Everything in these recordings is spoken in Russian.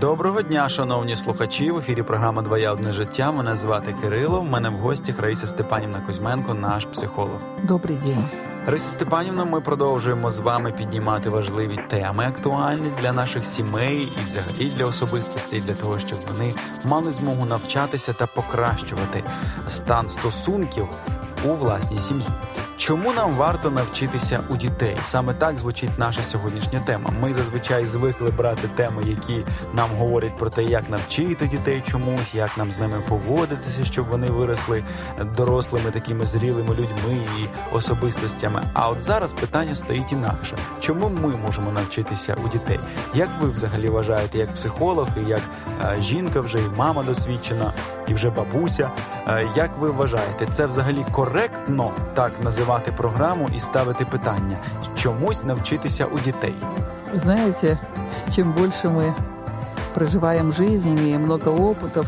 Доброго дня, шановні слухачі. В ефірі програма Двоє одне життя. Мене звати Кирило. У мене в гостях Раїса Степанівна Кузьменко, наш психолог. Добрий день. Раїса Степанівна, ми продовжуємо з вами піднімати важливі теми, актуальні для наших сімей і взагалі для особистостей, для того, щоб вони мали змогу навчатися та покращувати стан стосунків у власній сім'ї. Чому нам варто навчитися у дітей? Саме так звучить наша сьогоднішня тема. Ми зазвичай звикли брати теми, які нам говорять про те, як навчити дітей чомусь, як нам з ними поводитися, щоб вони виросли дорослими, такими зрілими людьми і особистостями. А от зараз питання стоїть інакше: чому ми можемо навчитися у дітей? Як ви взагалі вважаєте, як психолог, і як е, жінка, вже і мама досвідчена, і вже бабуся? Е, як ви вважаєте, це взагалі коректно так називати програму і ставити питання? Чомусь навчитися у дітей? Вы знаете, чем больше мы проживаем жизнь, имеем много опытов,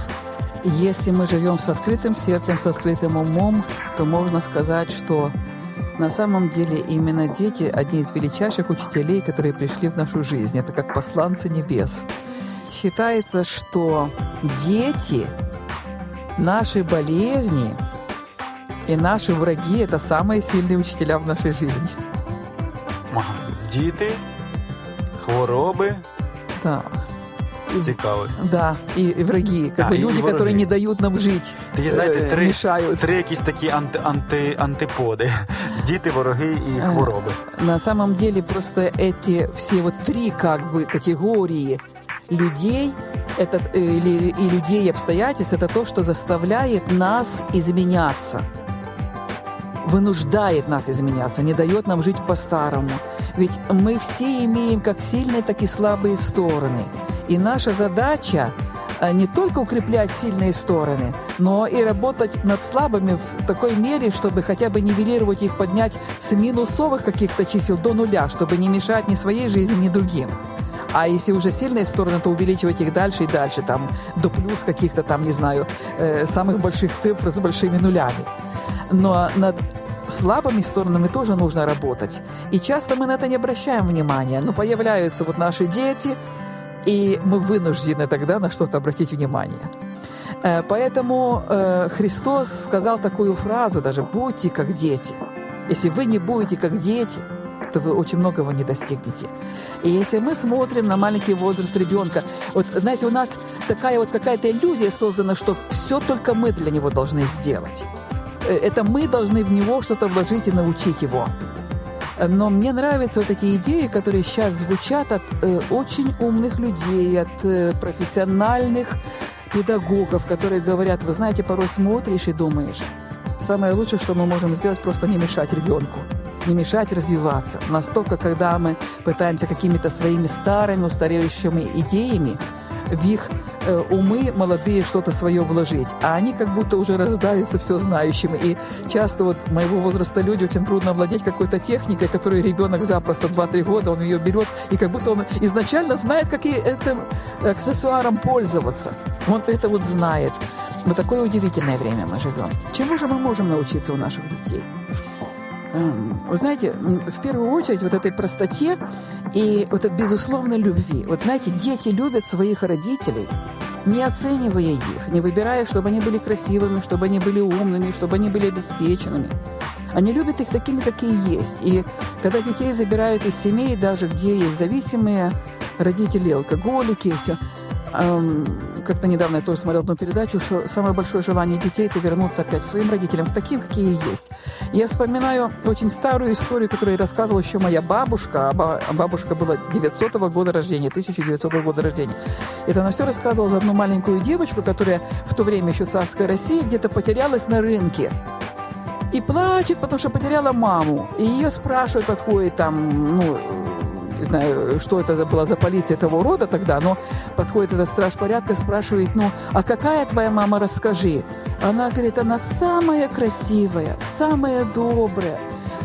если мы живем с открытым сердцем, с открытым умом, то можно сказать, что на самом деле именно дети – одни из величайших учителей, которые пришли в нашу жизнь. Это как посланцы небес. Считается, что дети – наши болезни и наши враги – это самые сильные учителя в нашей жизни. Ага. Діти, хвороби, Да. цікаво. Да, и, и враги, как А, бы и люди, враги. которые не дают нам жить, Такі, знаєте, э, три, мешают. три якісь такі анти, анти, антиподи: діти, вороги і хвороби. На самом деле просто эти все вот три как бы категории людей это, э, или, и людей и обстоятельств это то, что заставляет нас изменяться вынуждает нас изменяться, не дает нам жить по-старому. Ведь мы все имеем как сильные, так и слабые стороны. И наша задача э, не только укреплять сильные стороны, но и работать над слабыми в такой мере, чтобы хотя бы нивелировать их, поднять с минусовых каких-то чисел до нуля, чтобы не мешать ни своей жизни, ни другим. А если уже сильные стороны, то увеличивать их дальше и дальше, там, до плюс каких-то там, не знаю, э, самых больших цифр с большими нулями. Но над слабыми сторонами тоже нужно работать. И часто мы на это не обращаем внимания. Но появляются вот наши дети, и мы вынуждены тогда на что-то обратить внимание. Э, Поэтому э, Христос сказал такую фразу даже «будьте как дети». Если вы не будете как дети, то вы очень многого не достигнете. И если мы смотрим на маленький возраст ребенка, вот знаете, у нас такая вот какая-то иллюзия создана, что все только мы для него должны сделать. Э, Это мы должны в него что-то вложить и научить его. Но мне нравятся вот эти идеи, которые сейчас звучат от э, очень умных людей, от э, профессиональных педагогов, которые говорят, вы знаете, порой смотришь и думаешь, самое лучшее, что мы можем сделать, просто не мешать ребенку, не мешать развиваться. Настолько, когда мы пытаемся какими-то своими старыми, устаревающими идеями в их э, умы молодые что-то свое вложить, а они как будто уже рождаются все знающими. И часто вот моего возраста люди очень трудно владеть какой-то техникой, которую ребенок запросто 2-3 года, он ее берет, и как будто он изначально знает, как и этим аксессуаром пользоваться. Он это вот знает. Вот такое удивительное время мы живем. Чему же мы можем научиться у наших детей? Эм, Вы знаете, в первую очередь вот этой простоте и вот этой безусловной любви. Вот знаете, дети любят своих родителей, не оценивая их, не выбирая, чтобы они были красивыми, чтобы они были умными, чтобы они были обеспеченными. Они любят их такими, какие есть. И когда детей забирают из семей, даже где есть зависимые родители, алкоголики, все, как-то недавно я тоже смотрела одну передачу, что самое большое желание детей – это вернуться опять к своим родителям, таким, какие есть. Я вспоминаю очень старую историю, которую рассказывала еще моя бабушка. Ба- бабушка была 900 года рождения, 1900 года рождения. Это она все рассказывала за одну маленькую девочку, которая в то время еще царская Россия где-то потерялась на рынке. И плачет, потому что потеряла маму. И ее спрашивают, подходит там, ну, не знаю, что это была за полиция того рода тогда, но подходит этот страж порядка, спрашивает, ну, а какая твоя мама, расскажи. Она говорит, она самая красивая, самая добрая,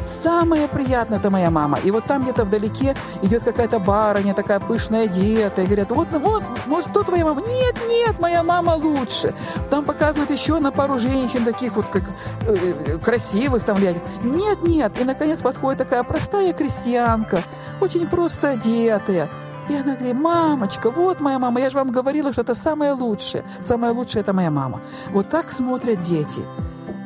самая приятная это моя мама. И вот там где-то вдалеке идет какая-то барыня, такая пышная одетая, и говорят, вот, вот, может, кто твоя мама? Нет, нет, моя мама лучше. Там показывают еще на пару женщин таких вот, как э, красивых там глядят. Нет, нет. И, наконец, подходит такая простая крестьянка, очень просто одетая. И она говорит, мамочка, вот моя мама, я же вам говорила, что это самое лучшее. Самое лучшее – это моя мама. Вот так смотрят дети.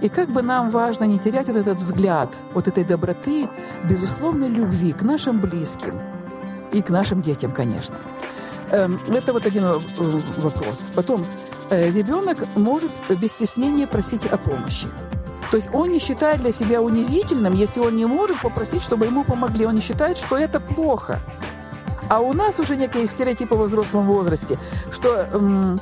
И как бы нам важно не терять вот этот взгляд, вот этой доброты, безусловной любви к нашим близким и к нашим детям, конечно. Эм, это вот один э, вопрос. Потом, э, ребенок может без стеснения просить о помощи. То есть он не считает для себя унизительным, если он не может попросить, чтобы ему помогли. Он не считает, что это плохо. А у нас уже некие стереотипы во взрослом возрасте, что эм,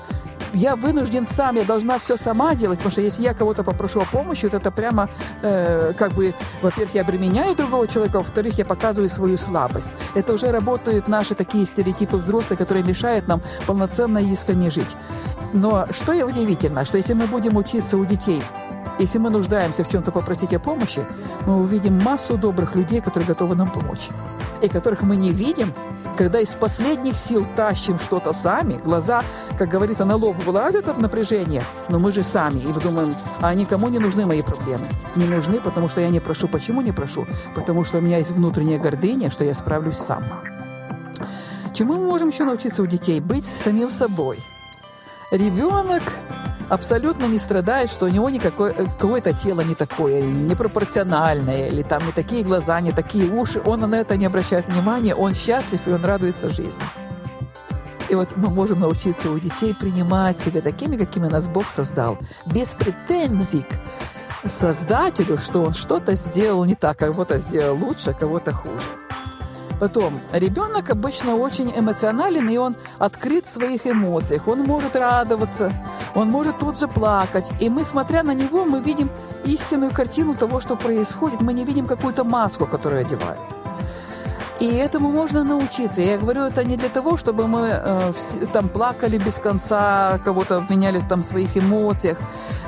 я вынужден сам, я должна все сама делать, потому что если я кого-то попрошу о помощи, то это прямо э, как бы, во-первых, я обременяю другого человека, во-вторых, я показываю свою слабость. Это уже работают наши такие стереотипы взрослые, которые мешают нам полноценно и искренне жить. Но что удивительно, что если мы будем учиться у детей если мы нуждаемся в чем-то попросить о помощи, мы увидим массу добрых людей, которые готовы нам помочь. И которых мы не видим, когда из последних сил тащим что-то сами, глаза, как говорится, на лоб вылазят от напряжения, но мы же сами. И мы думаем, а никому не нужны мои проблемы. Не нужны, потому что я не прошу. Почему не прошу? Потому что у меня есть внутренняя гордыня, что я справлюсь сам. Чему мы можем еще научиться у детей? Быть самим собой. Ребенок абсолютно не страдает, что у него никакое, э, какое-то тело не такое, непропорциональное, или там не такие глаза, не такие уши. Он на это не обращает внимания, он счастлив и он радуется жизни. И вот мы можем научиться у детей принимать себя такими, какими нас Бог создал, без претензий к Создателю, что он что-то сделал не так, а кого-то сделал лучше, а кого-то хуже. Потом, ребенок обычно очень эмоционален, и он открыт в своих эмоциях. Он может радоваться, он может тут же плакать. И мы, смотря на него, мы видим истинную картину того, что происходит. Мы не видим какую-то маску, которую одевают. И этому можно научиться. Я говорю, это не для того, чтобы мы э, там плакали без конца, кого-то обвиняли там в своих эмоциях.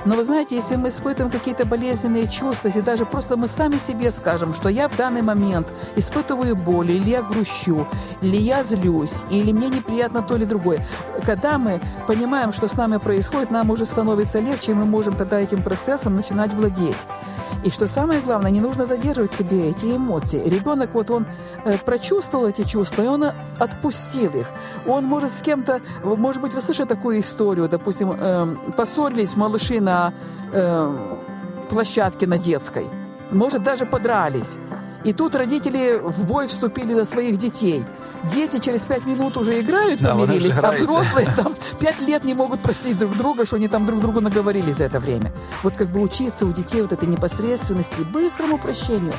Но вы знаете, если мы испытываем какие-то болезненные чувства, если даже просто мы сами себе скажем, что я в данный момент испытываю боль, или я грущу, или я злюсь, или мне неприятно то или другое. Когда мы понимаем, что с нами происходит, нам уже становится легче, и мы можем тогда этим процессом начинать владеть. И что самое главное, не нужно задерживать себе эти эмоции. Ребенок, вот он э, прочувствовал эти чувства, и он отпустил их. Он может с кем-то, может быть, вы слышали такую историю, допустим, э, поссорились малыши на э, площадке на детской, может, даже подрались. И тут родители в бой вступили за своих детей – дети через пять минут уже играют, да, помирились, а взрослые там пять лет не могут простить друг друга, что они там друг другу наговорили за это время. Вот как бы учиться у детей вот этой непосредственности, быстрому прощению.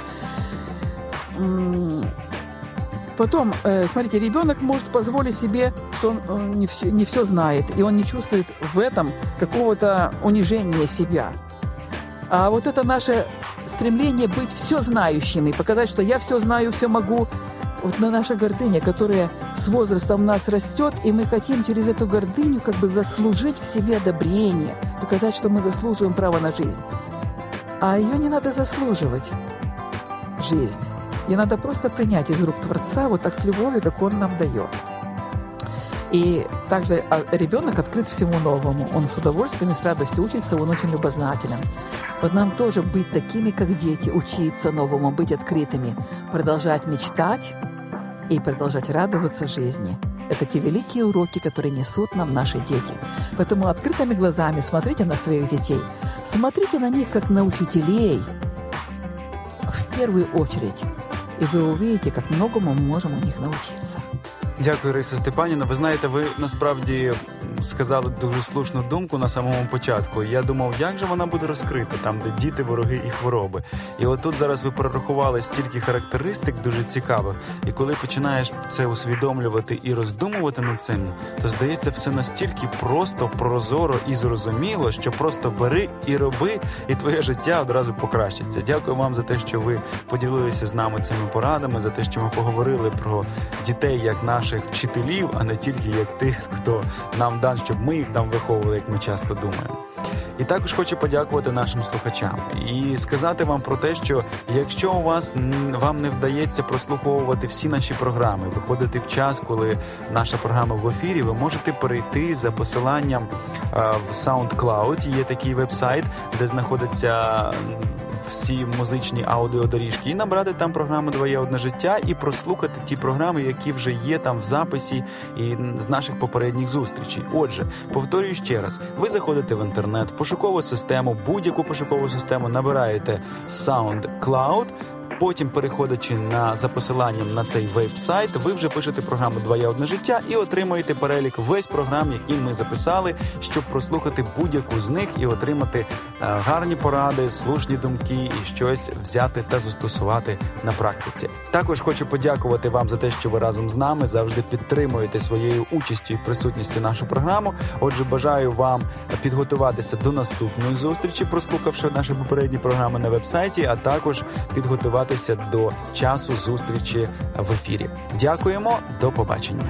Потом, э, смотрите, ребенок может позволить себе, что он не все, не все знает, и он не чувствует в этом какого-то унижения себя. А вот это наше стремление быть все знающими, показать, что я все знаю, все могу, вот на наша гордыня, которая с возрастом нас растет, и мы хотим через эту гордыню как бы заслужить в себе одобрение, показать, что мы заслуживаем право на жизнь. А ее не надо заслуживать, жизнь. Ее надо просто принять из рук Творца вот так с любовью, как Он нам дает. И также а, ребенок открыт всему новому. Он с удовольствием и с радостью учится, он очень любознателен. Вот нам тоже быть такими, как дети, учиться новому, быть открытыми, продолжать мечтать, и продолжать радоваться жизни. Это те великие уроки, которые несут нам наши дети. Поэтому открытыми глазами смотрите на своих детей. Смотрите на них, как на учителей, в первую очередь. И вы увидите, как многому мы можем у них научиться. Дякую, Риса Степаніна. Ви знаєте, ви насправді сказали дуже слушну думку на самому початку. Я думав, як же вона буде розкрита, там, де діти, вороги і хвороби. І от тут зараз ви прорахували стільки характеристик дуже цікавих. І коли починаєш це усвідомлювати і роздумувати над цим, то здається, все настільки просто, прозоро і зрозуміло, що просто бери і роби, і твоє життя одразу покращиться. Дякую вам за те, що ви поділилися з нами цими порадами, за те, що ми поговорили про дітей як наших вчителів, а не тільки як тих, хто нам дав щоб ми їх там виховували, як ми часто думаємо. І також хочу подякувати нашим слухачам і сказати вам про те, що якщо у вас вам не вдається прослуховувати всі наші програми, виходити в час, коли наша програма в ефірі, ви можете перейти за посиланням в SoundCloud. Є такий веб-сайт, де знаходиться всі музичні аудіодоріжки і набрати там програму Двоє одне життя і прослухати ті програми, які вже є там в записі і з наших попередніх зустрічей. Отже, повторюю ще раз: ви заходите в інтернет, в пошукову систему, будь-яку пошукову систему набираєте SoundCloud, Потім, переходячи на за посиланням на цей веб-сайт, ви вже пишете програму Двоє одне життя і отримуєте перелік весь програм, які ми записали, щоб прослухати будь-яку з них і отримати е, гарні поради, слушні думки і щось взяти та застосувати на практиці. Також хочу подякувати вам за те, що ви разом з нами завжди підтримуєте своєю участю і присутністю нашу програму. Отже, бажаю вам підготуватися до наступної зустрічі, прослухавши наші попередні програми на веб-сайті, а також підготувати готуватися до часу зустрічі в ефірі. Дякуємо, до побачення.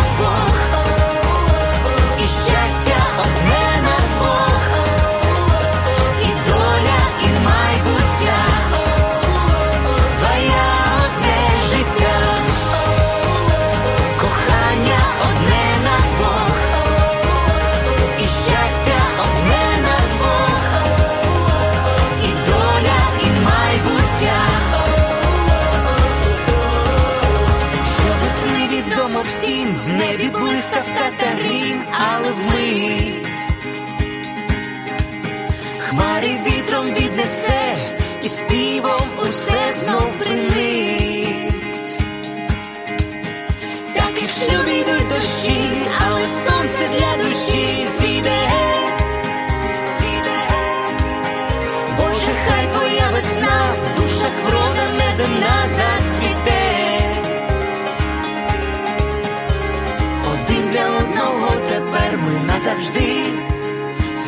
вітром віднесе, і співом усе знов принить. Так і в шлюбі йдуть дощі, але сонце для душі зійде. Боже, хай твоя весна в душах врода неземна зацвіте. Один для одного тепер ми назавжди